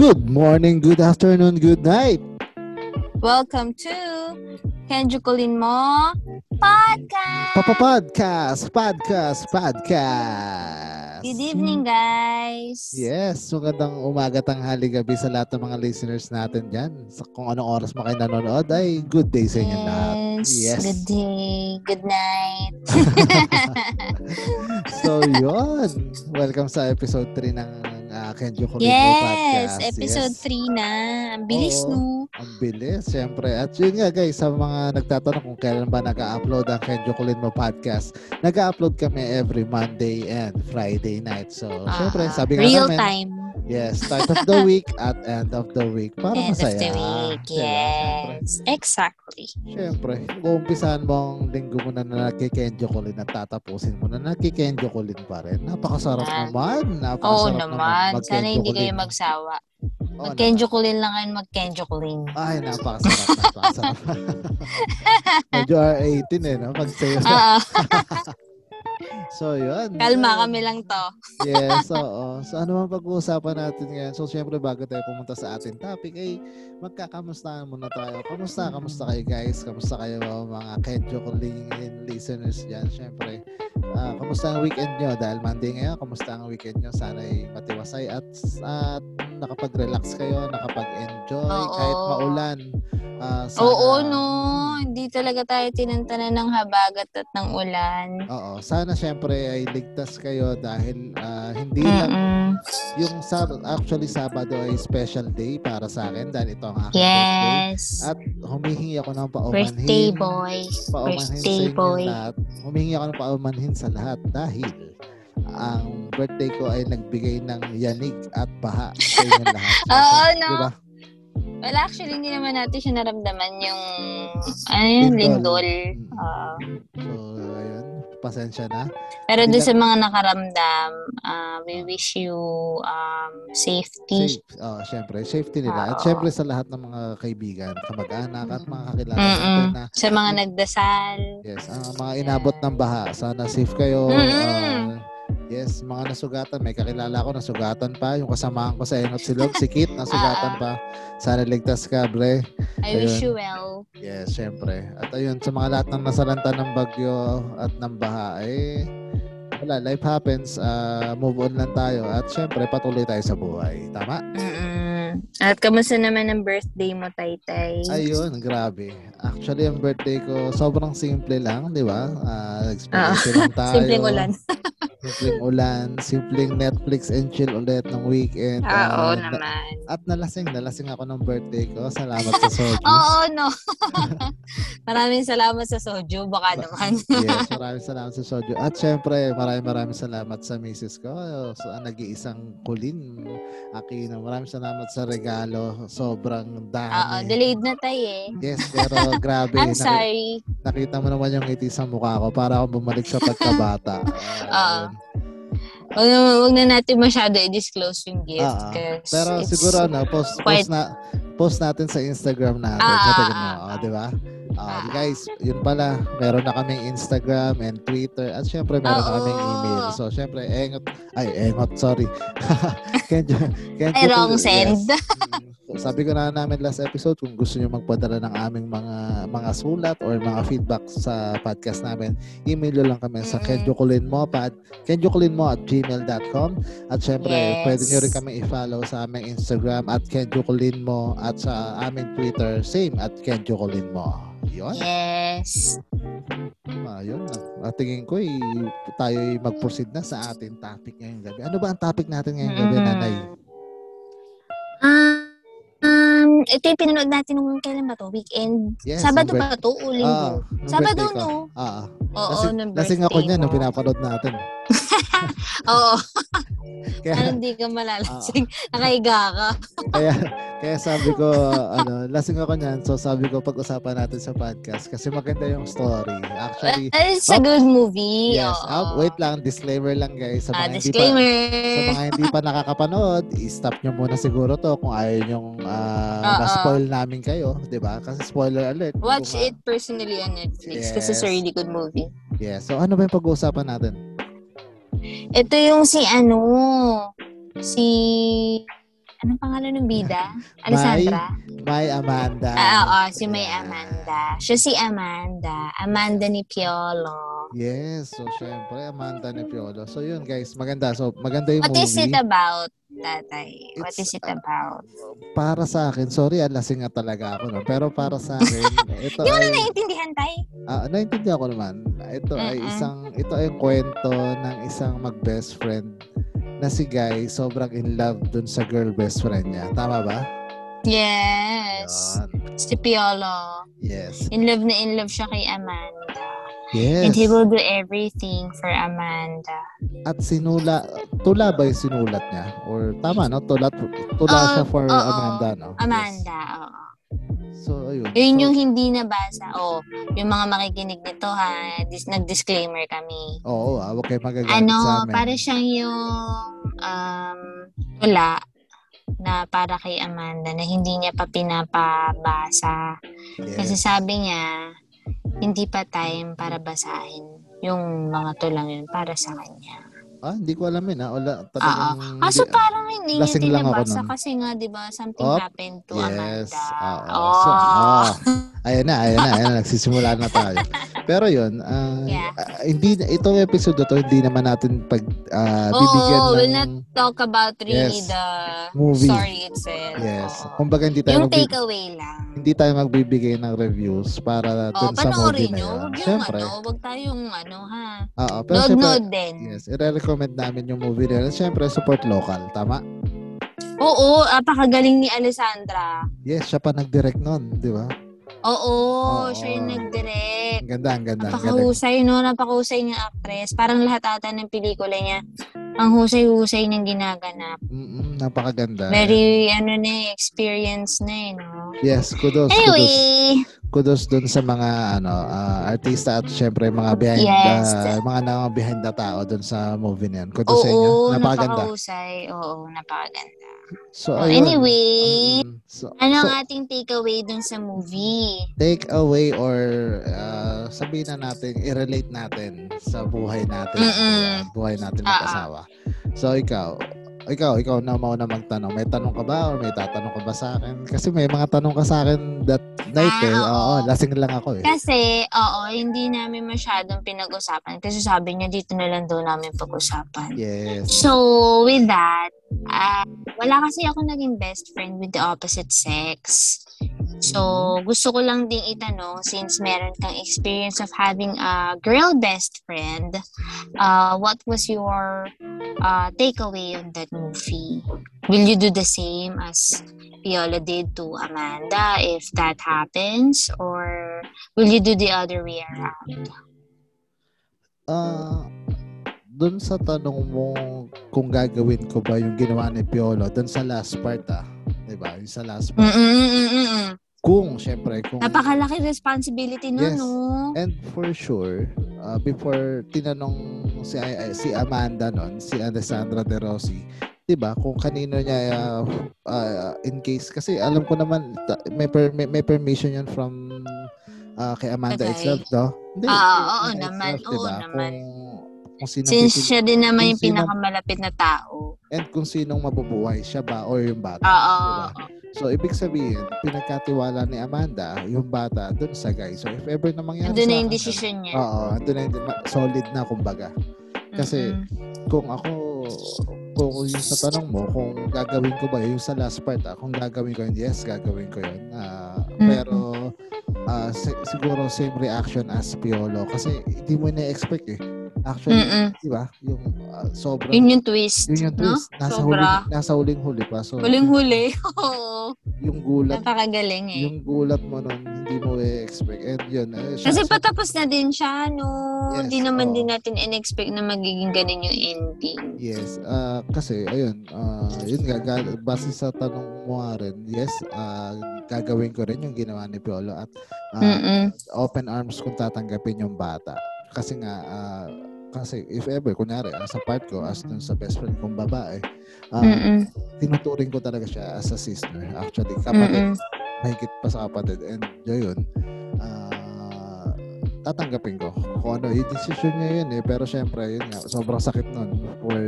Good morning, good afternoon, good night. Welcome to Kenjo Kulin Mo Podcast! Papa Podcast, Podcast, Podcast. Good evening, guys! Yes, magandang umaga, tanghali, gabi sa lahat ng mga listeners natin dyan. Sa kung anong oras mo kayo nanonood, ay good day sa inyo lahat. Yes, good day, good night. so, yun. Welcome sa episode 3 ng Kenjo Kulin Mo yes, Podcast. episode 3 na. Ang bilis, Oo. no? Ang bilis, syempre. At yun nga guys, sa mga nagtatanong kung kailan ba nag-upload ang Kenjo Kulin Mo podcast, nag-upload kami every Monday and Friday night. So, Ah, syempre, sabi nga Real namin, time. yes, start of the week at end of the week para End masaya. of the week. Diba? Syempre. Yes. Exactly. Syempre, kung umpisahan mo ang linggo mo na nakikenjo kulin at tatapusin mo na nakikenjo kulin pa rin. Napakasarap naman. Napakasarap naman. mag- Sana hindi kayo magsawa. Oo Mag-Kenjo Kulin lang kayo, mag-Kenjo Kulin. Ay, napakasarap, napakasarap. Medyo R18 eh, no? Pag sa'yo. Oo. So, yun. Kalma Yun. kami lang to. Yes, oo. So, ano man pag-uusapan natin ngayon? So, syempre, bago tayo pumunta sa ating topic, ay magkakamustahan muna tayo. Kamusta? Kamusta kayo, guys? Kamusta kayo, mga Kenjo Kuling listeners dyan? Syempre, ah, kamusta ang weekend nyo? Dahil Monday ngayon, kamusta ang weekend nyo? Sana ay matiwasay at, at nakapag-relax kayo, nakapag-enjoy, Oo. kahit maulan. Ah, sana- Oo, no. Hindi talaga tayo tinantanan ng habagat at ng ulan. Oo, sana syempre ay ligtas kayo dahil ah, hindi lang Mm-mm. yung sab actually Sabado ay special day para sa akin dahil ito ang aking birthday. Yes. At humihingi ako ng paumanhin. Birthday boy. Paumanhin Birthday sa inyo boy. lahat. Humihingi ako ng paumanhin sa lahat dahil ang birthday ko ay nagbigay ng yanig at baha sa inyo lahat. Oo, no? Diba? Well, actually, hindi naman natin siya naramdaman yung, ano yun, Lindol. lindol. Ah. So, ayun. Pasensya na. pero doon sa mga nakaramdam, ah, we wish you um, safety. Safe. Oh, syempre, safety nila. At Oo. syempre sa lahat ng mga kaibigan, kamag-anak at mga kakilala Mm-mm. na Sa mga nagdasal. Yes, ang mga inabot ng baha, sana safe kayo. Mm-mm. Ah, yes, mga nasugatan, may kakilala ko nasugatan pa, yung kasamahan ko sa Engot Silog, si Kit, nasugatan pa. Sana ligtas ka, bre. I wish Ayun. you well. Yes, syempre. At ayun, sa mga lahat ng nasalanta ng bagyo at ng baha, eh, wala, life happens, ah, move on lang tayo. At syempre, patuloy tayo sa buhay. Tama? Mm-mm. At kamusta naman ang birthday mo, Taytay? Ayun, grabe. Actually, ang birthday ko, sobrang simple lang, di ba? Ah, experience lang tayo. Simpleng ulan. Simpleng ulan, simpleng Netflix and chill ulit ng weekend. Ah, Oo na- naman. at nalasing, nalasing ako ng birthday ko. Salamat sa soju. Oo, no. Maraming salamat sa soju. Baka naman. yes, maraming salamat sa soju. At syempre, maraming maraming salamat sa misis ko. Sa nag-iisang kulin. Aquino, maraming salamat sa regalo. Sobrang Oo, dami. delayed na tayo eh. Yes, pero grabe. I'm Naki- sorry. nakita mo naman yung ngiti sa mukha ko para akong bumalik sa pagkabata. Oo. Huwag na, na natin masyado i-disclose yung gift. 'cause Pero siguro ano, post, quite- post na post natin sa Instagram natin. Sa oh, ah. 'di ba? Ah, Ah, guys, yun pala, meron na kaming Instagram and Twitter at syempre meron na Oo. kaming email. So syempre, engot ay engot, sorry. Kenjo, Kenjo. Ay, wrong yes. send. Mm. Sabi ko na namin last episode kung gusto niyo magpadala ng aming mga mga sulat or mga feedback sa podcast namin, email nyo lang kami sa kenjokulinmopad kenjokulinmo at gmail.com at syempre, Yes. pwede nyo rin kami i-follow sa aming Instagram at kenjokulinmo at sa aming Twitter, same at kenjokulinmo. Yun. Yes. Ah, yun. At tingin ko, eh, tayo ay mag-proceed na sa ating topic ngayong gabi. Ano ba ang topic natin ngayong gabi, Mm. Nanay? Um, um, ito yung pinanood natin nung kailan ba to? Weekend? Yes, Sabado ba to? O linggo? nung Sabado, birthday no? Ah, ah. Oo, Lasing, nung lasing ako birthday niyan nung pinapanood natin. Oo. Kaya, Ano hindi ka malalasing? Nakahiga ka. kaya, kaya sabi ko, ano, lasing ako niyan. So sabi ko, pag-usapan natin sa podcast kasi maganda yung story. Actually, It's a good movie. yes. Oo. Ah, wait lang, disclaimer lang guys. Sa Ah, mga, hindi pa, disclaimer. sa mga hindi pa nakakapanood, i-stop nyo muna siguro to kung ayaw nyong uh, Oo. ma-spoil namin kayo. 'di ba Kasi spoiler alert. Watch it personally on Netflix kasi it's a Yes. really good movie. Yeah. So ano ba yung pag-uusapan natin? Ito yung si ano, si anong pangalan ng bida? Alessandra? May Amanda. Ah, oo, si May. Amanda. Siya si Amanda. Amanda ni Piolo. Yes. So, syempre, Amanda ni Piolo. So, yun guys. Maganda. So, maganda yung What movie. is it about, tatay? What It's, is it uh, about? Para sa akin, sorry, alasing nga talaga ako. No? Pero para sa akin, ito Di mo na ay... naiintindihan, tay? Ah, naintindihan ko naman. Ito ay Mm-mm. isang ito ay kwento ng isang mag-best friend na si Guy sobrang in love dun sa girl best friend niya. Tama ba? Yes. Yun. Si Piolo. Yes. In love na in love siya kay Amanda. Yes. And he will do everything for Amanda. At sinula, tula ba yung sinulat niya? Or tama, no? Tula, tula Oo, siya for oo. Amanda, no? Yes. Amanda, oo. So, ayun. Yun So, yung hindi nabasa. Oh, yung mga makikinig nito ha, dis- nag-disclaimer kami. Oo, ah, huwag kayo magagalit sa Ano, amin. para siyang yung um, tula na para kay Amanda na hindi niya pa pinapabasa. Kasi Yes. sabi niya, hindi pa time para basahin yung mga tulang yun para sa kanya. Ah, hindi ko alam yun, ah. Wala, talagang... Kaso hindi- parang hindi niya lasing lang ako tinabasa kasi nga, di ba, something Op. happened to Yes. Amanda. Oo. Oh. So, oh. Ayan na, ayan na, ayan na. Nagsisimula na tayo. Pero yun, ah, Yeah. ah, hindi, itong episode na to, hindi naman natin pag ah, Oo, bibigyan we'll ng... not talk about really Yes. the Movie. story itself. Yes. Oo. Kumbaga, hindi tayo, Yung magbi- takeaway lang. hindi tayo magbibigay ng reviews para Oh, dun sa movie na yun. Huwag yung ano, huwag tayong ano ha. Oo, pero siyempre, Nod-nod din. yes, i-recommend namin yung movie na yun. Siyempre, support local. Tama? Oo, apakagaling ni Alessandra. Yes, siya pa nag-direct nun, di ba? Oo, Oo. siya yung nag-direct. Ang ganda, ang ganda. Ang. Napakahusay, no? Napakahusay niyang actress. Parang lahat ata ng pelikula niya, ang husay-husay niyang ginaganap. Mm-mm, napakaganda. Very, ano na eh, experience na eh, no? Yes, kudos, kudos. Anyway, kudos dun sa mga ano ah, artista at syempre mga behind Yes. the mga na behind the tao dun sa movie na yun. Kudos sa inyo. oo, Napakaganda. napakahusay. Oo, napakaganda. So Oh, ayun. anyway, Mm, so, Ano so, ang ating takeaway dun sa movie? take away or ah, sabihin na natin i-relate natin sa buhay natin, Mm-mm. ah, buhay natin Ah, mag-asawa. So ikaw, ikaw, ikaw na mauna magtanong. May tanong ka ba or may tatanong ka ba sa akin? Kasi may mga tanong ka sa akin that night Ah, eh. oo. Oo, lasing lang ako eh. Kasi, oo, hindi namin masyadong pinag-usapan. Kasi sabi niya, dito na lang daw namin pag-usapan. Yes. So, with that, ah, wala kasi ako naging best friend with the opposite sex. So, gusto ko lang ding itanong, since meron kang experience of having a girl best friend, uh, what was your uh, takeaway on that movie? Will you do the same as Viola did to Amanda if that happens? Or will you do the other way around? Ah, doon sa tanong mo kung gagawin ko ba yung ginawa ni Piolo, doon sa last part ah. 'Di ba? Yung sa last part. Mm-mm-mm-mm. Kung syempre kung Napakalaki responsibility nun, Yes. no? and for sure, ah, before tinanong si ay- si Amanda noon, si Alessandra De Rossi, 'di ba? Kung kanino niya ah, ah, in case kasi alam ko naman may per- may, may permission yan from ah, kay Amanda Kay- itself, no? Hindi. Ah, kay oo Amanda naman, itself, 'di oo naman. Kung, kung sino Since pipili- siya din naman yung sino- pinakamalapit na tao. and kung sinong mabubuhay, siya ba or yung bata. Oo. diba? So, ibig sabihin, pinagkatiwala ni Amanda yung bata dun sa guy. So, if ever na mangyari Andun sa na yung decision niya. Oo, andun na yung, solid na kumbaga. kasi, Mm-mm. Kung ako, kung yung sa tanong mo, kung gagawin ko ba yung sa last part, ah, kung gagawin ko yun, yes, gagawin ko yun. Ah, Mm. Pero, ah, si- siguro same reaction as Piolo. Kasi, hindi mo na-expect eh. Actually, Mm-mm. di ba? Yung ah, sobrang Yun yung twist. yun yung no? twist. Nasa Sobra. huling, nasa huling huli pa. So, Huling-huli. Oo. yung gulat, Napakagaling eh. yung gulat mo nun, hindi mo i-expect. And yun, eh, siya, Kasi siya- patapos na din siya, no? Yes, Hindi naman oo. din natin in-expect na magiging ganun yung ending. Yes, ah kasi ayun, ah yun nga ga- base sa tanong mo nga rin. Yes, ah gagawin ko rin yung ginawa ni Piolo at Mm-mm. open arms kung tatanggapin yung bata. Kasi nga ah, kasi if ever kunyari ah, sa part ko as dun sa best friend kong babae, Mm-mm. tinuturing ko talaga siya as a sister. Actually, kapatid, Mm-mm. mahigit pa sa kapatid. And yun, ah tatanggapin ko kung ano yung decision niya yun eh pero syempre yun nga sobrang sakit nun for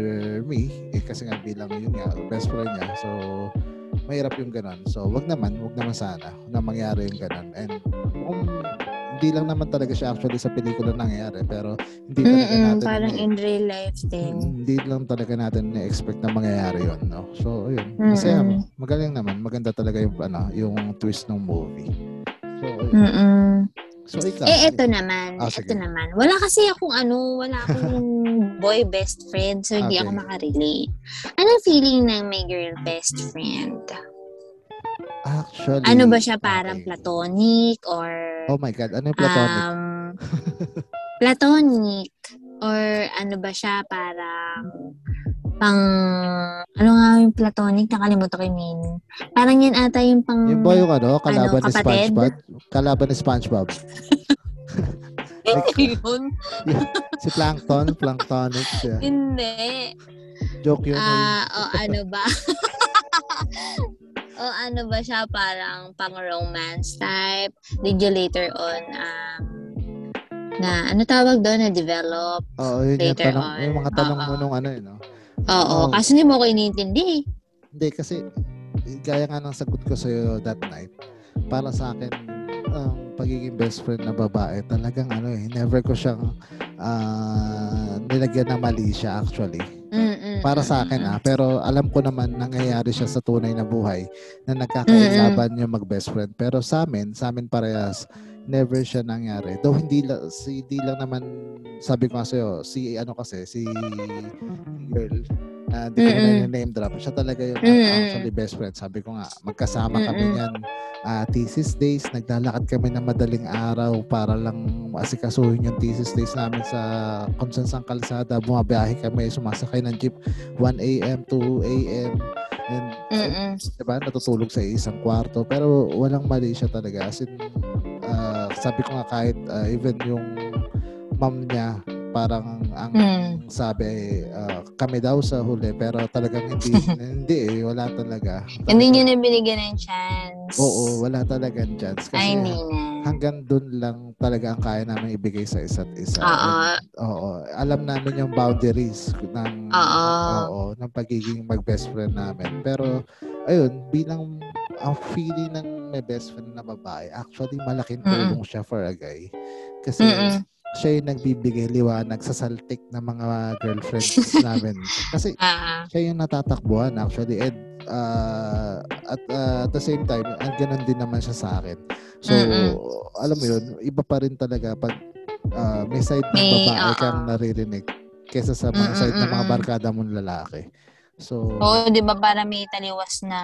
me eh, kasi nga bilang yun nga best friend niya so mahirap yung ganun so wag naman wag naman sana na mangyari yung ganun and kung hindi lang naman talaga siya actually sa pelikula nangyayari pero hindi talaga Mm-mm, natin parang na- in real life din. hindi lang talaga natin na-expect na mangyayari yun no so ayun masaya Mm-mm. magaling naman maganda talaga yung ano yung twist ng movie so ayun. Mm-mm. so ikaw Eh, eto naman. Ah, eto sige. naman. Wala kasi akong ano, wala akong boy best friend, so hindi Okay. ako makarelate. Anong feeling ng may girl best friend? Actually, Ano ba siya parang okay. platonic or Oh my God, ano yung platonic? um platonic or ano ba siya parang pang ano nga yung platonic nakalimutan ko yung meaning. Parang yan ata yung pang yung ba yung ano, kalaban ni kapatid? SpongeBob? Kalaban ni SpongeBob. Hindi yun. Si Plankton, Planktonic siya. Hindi. Joke yun. Ah, o ano ba? o ano ba siya parang pang romance type? Did you later on um na ano tawag doon na develop? Oo, yun yung, later tanong, on. yung mga tanong mo Oo. nung ano eh, no? Oo, Oo. kasi hindi mo ko iniintindi. Hindi, kasi gaya nga ng sagot ko sa'yo that night, para sa akin, ang pagiging best friend na babae, talagang ano eh, never ko siyang ah, nilagyan na mali siya actually. Para sa akin ah, pero alam ko naman nangyayari siya sa tunay na buhay na nagkakailaban yung mag-best friend. Pero sa amin, sa amin parehas, never siya nangyari. Though hindi lang, si, hindi lang naman, sabi ko nga sa'yo, si ano kasi, si girl, ah, hindi ko na name drop. Siya talaga yung Mm-mm. actually best friend. Sabi ko nga, magkasama kami niyan. ah, thesis days, naglalakad kami ng madaling araw para lang asikasuhin yung thesis days namin sa saan kalsada. Bumabiyahe kami, sumasakay ng jeep 1 a.m. 2 a.m. And, Mm-mm. diba, natutulog sa isang kwarto. Pero walang mali siya talaga. As in, ah, sabi ko nga kahit ah, even yung mom niya, parang ang Mm. sabi ah, kami daw sa huli pero talagang hindi hindi eh wala talaga Hindi nyo na binigyan ng chance. Oo, wala talagang chance. Kasi Ay, hindi na. hanggang dun lang talaga ang kaya namin ibigay sa isa't isa. Oo. Oo. Alam namin yung boundaries ng, Oo. oo, ng pagiging mag-best friend namin. Pero, ayun, bilang ang feeling ng may best friend na babae, actually, malaking tulong siya for a guy. Kasi, Mm-mm. siya yung nagbibigay liwanag sa saltik ng mga girlfriends namin. Kasi, Ah, siya yung natatakbuhan actually and uh, at uh, at the same time ang ganun din naman siya sa akin so Mm-mm. alam mo yun iba pa rin talaga pag uh, may side ng babae oo. kang naririnig kesa sa mga side ng mga barkada mong lalaki so Oo, di ba para may taliwas na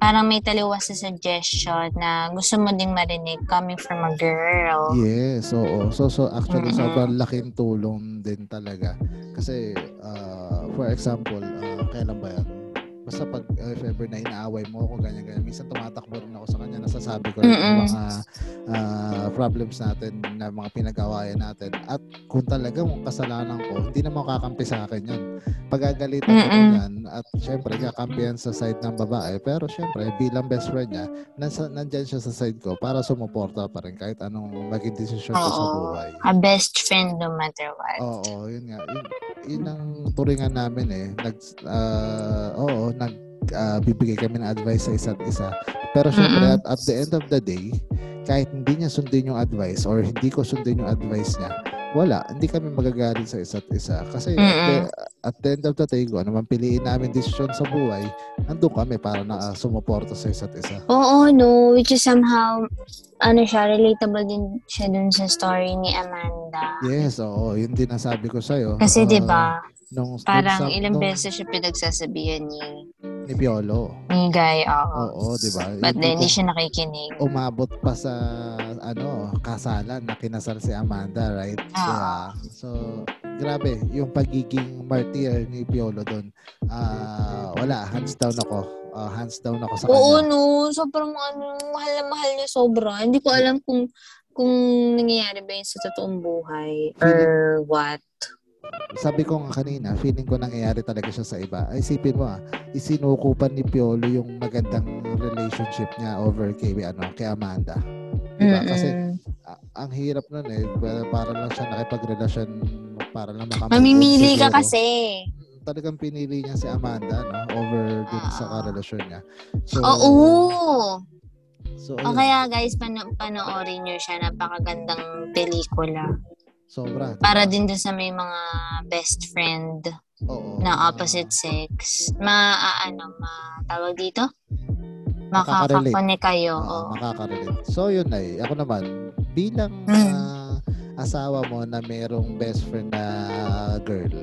parang may taliwas na suggestion na gusto mo ding marinig coming from a girl. Yes, oo. So, so actually, Mm-mm. sobrang laking tulong din talaga. Kasi, uh, for example, uh, kailan ba yan? Basta pag, uh, if ever na inaaway mo ako, ganyan, ganyan. Minsan tumatakbo rin ako sa kanya, nasasabi ko rin yung mga uh, problems natin, na mga pinag-awayan natin. At kung talagang kasalanan ko, hindi na makakampi sa akin yun. Pagagalitan ko yan, at syempre, kakampihan sa side ng babae. Pero syempre, bilang best friend niya, nasa, nandyan siya sa side ko para sumuporta pa rin kahit anong maging desisyon ko sa buhay. A best friend no matter what. Oo, yun nga. Yun, yun ang turingan namin eh. Nag, ah, oo, nag, ah, bibigay kami ng advice sa isa't isa. Pero syempre, at, at the end of the day, kahit hindi niya sundin yung advice or hindi ko sundin yung advice niya, wala, hindi kami magagalit sa isa't isa. Kasi at the, at the end of the day, kung ano man piliin namin desisyon sa buhay, nandun kami para na uh, sumuporta sa isa't isa. Oo, no. Which is somehow, ano siya, relatable din siya dun sa story ni Amanda. Yes, oo. Yun din ang sabi ko sa'yo. Kasi Ah, 'di ba, nung, parang nung- ilang nung- beses siya pinagsasabihan ni ni Piolo. ni Guy, oo. Oo, di ba? But then, hindi siya nakikinig. umabot pa sa ano, kasalan na kinasal si Amanda, right? Oo. Yeah. So, grabe, yung pagiging martyr ni Piolo doon. Ah, wala, hands down ako. Ah, hands down ako sa Oo, kanya. no. Sobrang ano, mahal na mahal niya sobra. Hindi ko alam kung kung nangyayari ba yun sa totoong buhay or what. Sabi ko nga kanina, feeling ko nangyayari talaga siya sa iba. Ay, isipin mo ah, isinukupan ni Piolo yung magandang relationship niya over kay, ano, kay Amanda. Diba? Kasi Mm-mm. a- ang hirap nun eh. Para, lang siya nakipagrelasyon para lang makamove Mamimili ka kasi. Talagang pinili niya si Amanda no over dun sa Oo. karelasyon niya. So, Oo. So, O ayun, kaya guys, pano panoorin nyo siya. Napakagandang pelikula. Sobra. Para din dun sa may mga best friend Oo. na opposite sex. Ma, ano, ma, tawag dito? Makakakonek kayo. Oo, makaka-relate. So, yun na eh. Ako naman, bilang Mm. ah, asawa mo na mayroong best friend na girl,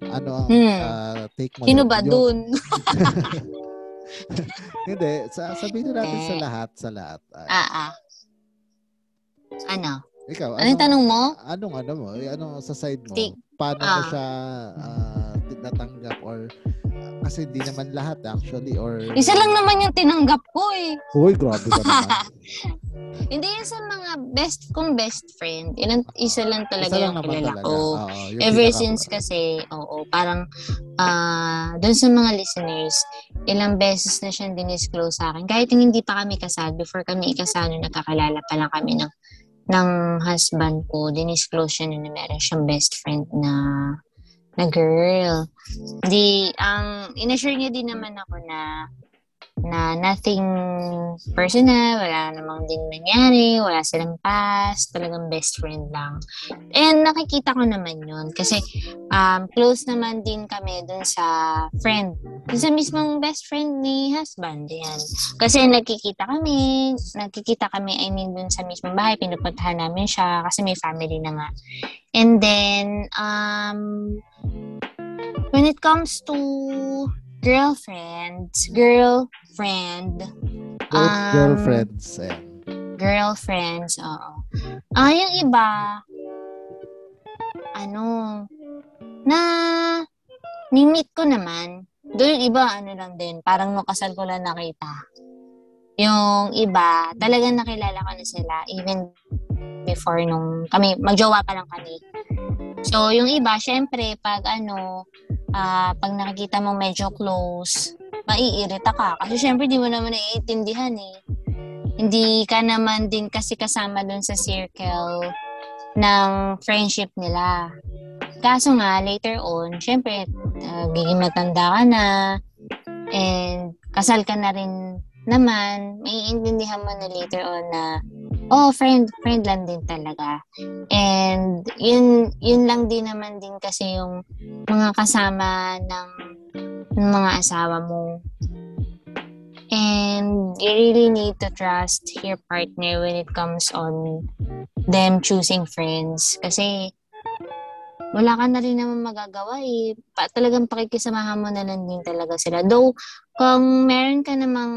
ano ang Mm. ah, take mo? Sino doon? ba dun? Hindi, sa, sabihin na natin sa Eh. lahat, sa lahat. Ah, ah, ah. Ano? Ikaw, Ano yung tanong mo? Anong ano mo? Eh, Ano sa side mo? Take- Paano mo ah. siya ah, natanggap or ah, kasi hindi naman lahat actually or Isa lang naman yung tinanggap ko eh. Uy, grabe ka naman. Hindi yan sa mga best kong best friend. Ilan, isa lang talaga Isa lang yung kilala ko. Yung Ever pinaka- since kasi, oo, parang ah doon sa mga listeners, ilang beses na siyang dinisclose sa akin. Kahit yung hindi pa kami kasal, before kami ikasal, nung nagkakalala pa lang kami ng, ng husband ko, dinisclose siya na meron siyang best friend na na girl. Di, ang inassure niya din naman ako na na nothing personal, wala namang din nangyari, wala silang past, talagang best friend lang. And nakikita ko naman yun kasi um, close naman din kami dun sa friend. Dun sa mismong best friend ni husband. Yan. Kasi nagkikita kami, nagkikita kami, I mean, dun sa mismong bahay, pinupuntahan namin siya kasi may family na nga. And then, um, when it comes to girlfriends, girlfriend, Girl- um, girlfriends. Ayan. girlfriends, oo. Ah, yung iba, ano, na, ni-meet ko naman. Doon yung iba, ano lang din, parang nung kasal ko lang nakita. Yung iba, talagang nakilala ko na sila, even before nung kami, magjowa pa lang kami. So, yung iba, syempre, pag ano, ah, pag nakikita mo medyo close, maiirita ka. Kasi syempre, di mo naman naiintindihan eh. Hindi ka naman din kasi kasama dun sa circle ng friendship nila. Kaso nga, later on, syempre, uh, giging matanda ka na, and kasal ka na rin naman, maiintindihan mo na later on na, oh, friend, friend lang din talaga. And, yun, yun lang din naman din kasi yung mga kasama ng, ng mga asawa mo. And you really need to trust your partner when it comes on them choosing friends. Kasi wala ka na rin naman magagawa eh. Pa, talagang pakikisamahan mo na lang din talaga sila. Though, kung meron ka namang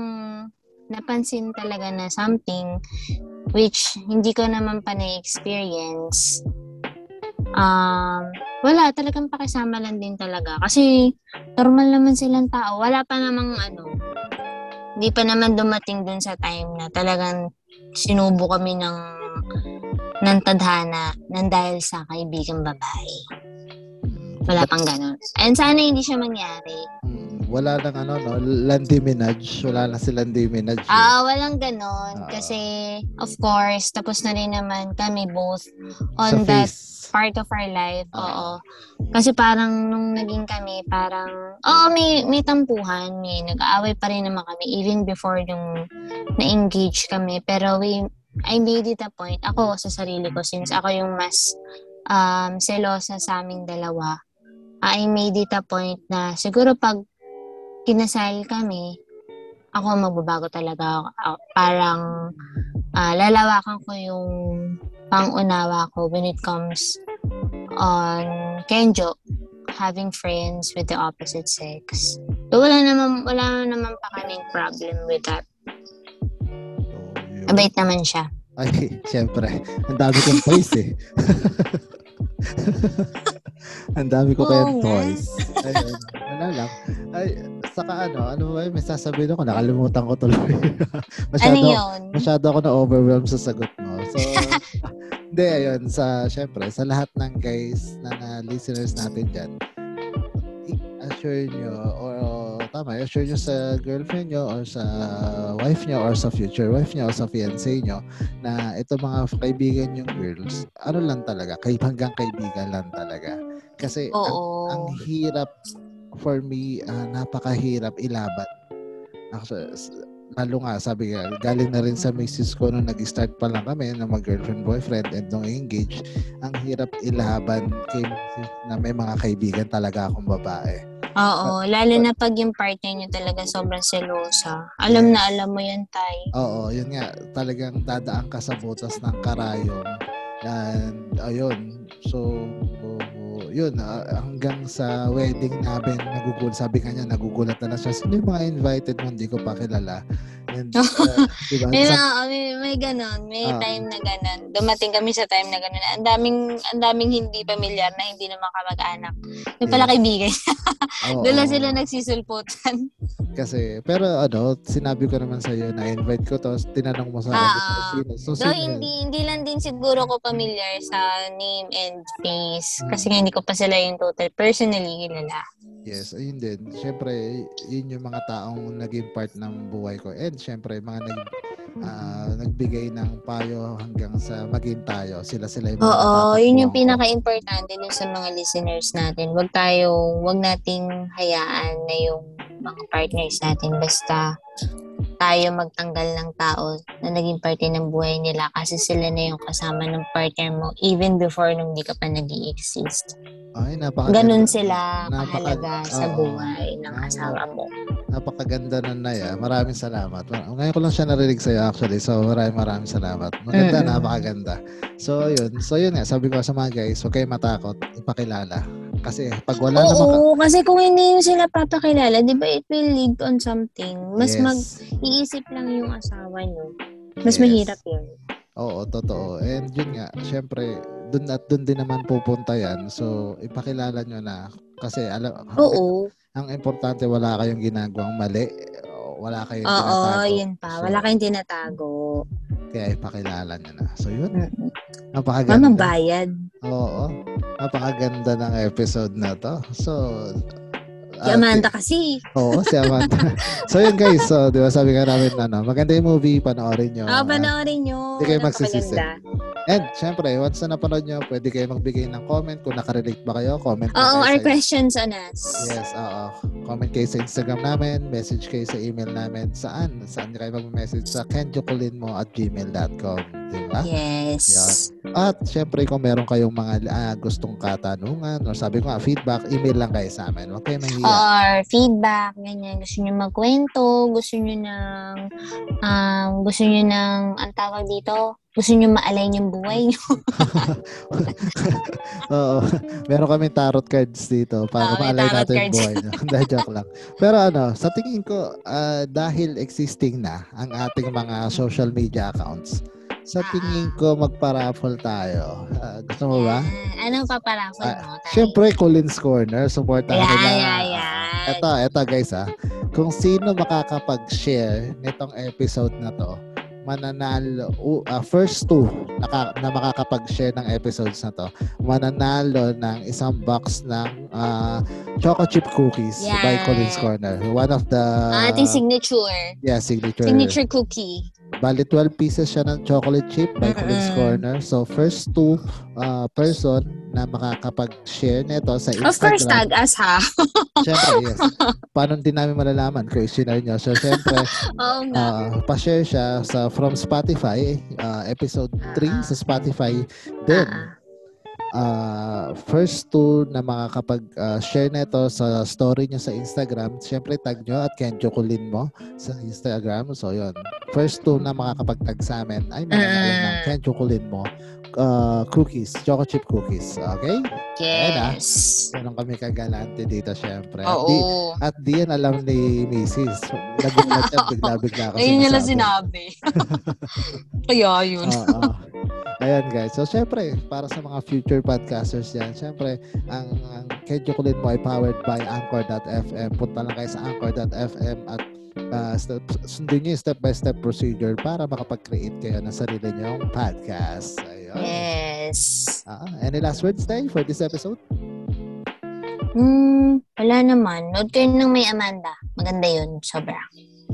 napansin talaga na something which hindi ko naman pa na-experience, um, wala, talagang pakisama lang din talaga. Kasi, normal naman silang tao. Wala pa namang ano, hindi pa naman dumating dun sa time na talagang sinubo kami ng ng tadhana ng dahil sa kaibigang babae. Wala pang ganun. And sana hindi siya mangyari. Mm, wala lang ano, no? Landy Minaj. Wala lang si Landy Minaj. eh. Ah, walang ganun. Ah. Kasi, of course, tapos na rin naman kami both sa on that face. part of our life. Ah. Oo. Kasi parang nung naging kami, parang, oo, may, may tampuhan. May nag-aaway pa rin naman kami even before yung na-engage kami. Pero we, I made it a point, ako sa sarili ko, since ako yung mas um, selosa sa aming dalawa, I made it a point na siguro pag kinasal kami, ako magbabago talaga. ako. Parang ah, lalawakan ko yung pangunawa ko when it comes on Kenjo having friends with the opposite sex. So, wala naman, wala naman pa kaming problem with that. Mabait naman siya. Ay, syempre. Ang dami kong toys eh. Ang dami ko kayang nga. toys. Ayun. Wala lang. Ay, saka ano, ano ba? May sasabihin ako, nakalimutan ko tuloy. masyado, Ano yun? masyado ako na-overwhelm sa sagot mo. So, hindi, ayun, sa, syempre, sa lahat ng guys na, na listeners natin dyan, i-assure nyo, or, tama, i-share nyo sa girlfriend nyo or sa wife nyo or sa future wife nyo or sa fiancé nyo na ito mga kaibigan yung girls, ano lang talaga, kay hanggang kaibigan lang talaga. Kasi ang, ang hirap for me, ah, napakahirap ilaban. Actually, lalo nga, sabi nga, galing na rin sa misis ko nung nag-start pa lang kami na mag-girlfriend, boyfriend, and nung engage, ang hirap ilaban kay misis na may mga kaibigan talaga akong babae. Oo, lalo na pag yung partner nyo talaga sobrang selosa. Alam na alam mo yan, Tay. Oo, yun nga, talagang dadaan ka sa butas ng karayom. And, ayun, so, yun, ah, hanggang sa wedding namin, nagugulat, sabi kanya, nagugulat na lang siya. Sino yung mga invited mo, hindi ko pa kilala. And, uh, diba? May, Sa- mga, may, may ganon, may Ah. time na ganon. Dumating kami sa time na ganon. Ang daming, ang daming hindi pamilyar na hindi naman kamag-anak. Yung pala Yeah. kaibigan. oo, Doon lang sila nagsisulputan. Kasi, pero ano, sinabi ko naman sa iyo na invite ko to, tinanong mo sa sino, so, yun? hindi, hindi lang din siguro ko familiar sa name and face. Hmm. Kasi nga hindi ko pa sila yung total personally kilala. Yes, ayun din. Siyempre, yun yung mga taong naging part ng buhay ko. And siyempre, mga nag, ah, nagbigay ng payo hanggang sa maging tayo. Sila-sila yung mga Oo, yun yung ko. pinaka-importante dun sa mga listeners natin. Huwag tayo, huwag nating hayaan na yung mga partners natin basta tayo magtanggal ng tao na naging parte ng buhay nila kasi sila na yung kasama ng partner mo even before nung di ka pa nag exist Ay, napakaganda. Ganun sila Napaka- kahalaga sa buhay ng Ah, asawa mo. Napakaganda na yan. Maraming salamat. Ma- Ngayon ko lang siya narinig sa'yo actually. So maraming maraming salamat. Maganda, Mm-mm. napakaganda. So yun. So yun nga. Sabi ko sa mga guys, huwag kayong matakot. Ipakilala. Kasi pag wala naman ka... Oo, kasi kung hindi nyo sila papakilala, di ba it will lead on something. Mas Yes. mag-iisip lang yung asawa nyo. Mas Yes. mahirap yun. Oo, totoo. And yun nga, syempre, dun at dun din naman pupunta yan. So, ipakilala nyo na. Kasi alam, Oo. ang importante wala kayong ginagawang mali. Wala kayong Oo, tinatago. yun pa. So, Wala kayong tinatago. Kaya ipakilala nyo na. So, yun. Mm-mm. Napakaganda. Mamang bayad. Oo. Napakaganda ng episode na to. So, Si Amanda kasi. Oo, si Amanda. so yun guys, so di ba sabi nga namin ano, maganda yung movie, panoorin nyo. Ah, panoorin nyo. Hindi kayo magsisisi. And syempre, once na napanood nyo, pwede kayo magbigay ng comment. Kung nakarelate ba kayo, comment Oo, our sa- questions on us. Yes, oo. Comment kayo sa Instagram namin, message kayo sa email namin. Saan? Saan kayo mag-message? Sa kenjokulinmo at gmail.com. Di ba? Yes. At syempre, kung meron kayong mga ah, gustong katanungan or sabi ko nga, feedback, email lang kayo sa amin. Huwag kayo mahiya. Or feedback, ganyan. Gusto nyo magkwento, gusto nyo ng, um, gusto nyo ng, ang tawag dito, gusto nyo maalay yung buhay nyo. Oo. Meron kami tarot cards dito para may maalay natin yung buhay nyo. Hindi, joke lang. Pero ano, sa tingin ko, ah, dahil existing na ang ating mga social media accounts, sa Ah. tingin ko magpa-raffle tayo. Ah, gusto mo ba? Yan. Anong paparafol Ah, mo? tayo? Siyempre, Colin's Corner. Supportahan Ayan, nila. ayan, ayan. Ito, ito guys ha. Kung sino makakapag-share nitong episode na to, mananalo, uh, uh, first two naka, na makakapag-share ng episodes na to, mananalo ng isang box ng uh, Choco Chip Cookies by Yan. Colin's Corner. One of the ating signature. yeah, signature. Signature cookie. Bali 12 pieces siya ng chocolate chip by Colin's Mm-mm. Corner. So first two uh, person na makakapag-share nito sa Instagram. Of course, tag us ha. Siyempre, yes. Paano din namin malalaman i-share nyo? So, siyempre, Oo nga. uh, pa-share siya sa from Spotify, uh, episode 3 sa Spotify. Then, Ah. Uh, first two na makakapag-share nito sa story nyo sa Instagram, siyempre tag nyo at Kenjo Kulin mo sa Instagram. So, yun. First two na makakapag-tag sa amin ay mananalo ng Mm. Kenjo Kulin mo uh, cookies, choco chip cookies. Okay? Ayan, ah. Yes. Ganun kami kagalante dito, syempre. At di, Oo. at di yan alam ni Mrs. Nagulat yan, bigla-bigla kasi Ayun nasabi. sinabi. Kaya yun. Oo. Ayan guys. So syempre, para sa mga future podcasters yan, syempre, ang, ang Kedyo Kulit mo ay powered by Anchor.fm. Punta lang kayo sa Anchor.fm at uh, step, sundin nyo yung step-by-step procedure para makapag-create kayo ng sarili nyong podcast. Ayun. Yes. Ah, any last words, Tay, for this episode? Hmm, wala naman. Nood kayo ng may Amanda. Maganda yun. Sobra.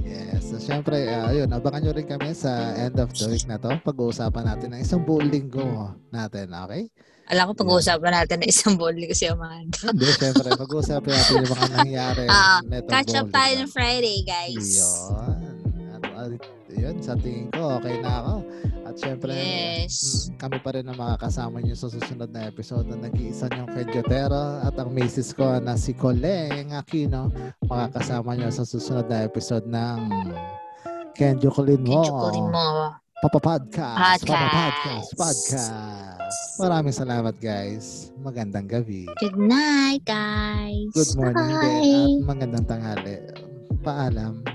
Yes. So, syempre, uh, yun, abangan nyo rin kami sa end of the week na to. Pag-uusapan natin ng isang buong linggo natin, okay? Alam ko pag-uusapan natin ng isang bowling kasi Amanda. Hindi, syempre, pag-uusapan natin yung mga nangyari. Netong Catch up tayo ng Friday, guys. Yun. At, at, yun, sa tingin ko, okay na ako. At syempre, Yes. mm, kami pa rin ang makakasama nyo sa susunod na episode na nag-iisa niyong kay Jotero at ang misis ko na si Coleng Aquino makakasama nyo sa susunod na episode ng Kenjo Colin mo. Kenjukulin mo. Papa Podcast. Papa Podcast. Maraming salamat guys. Magandang gabi. Good night, guys. Good morning Bye. at magandang tanghali. Paalam.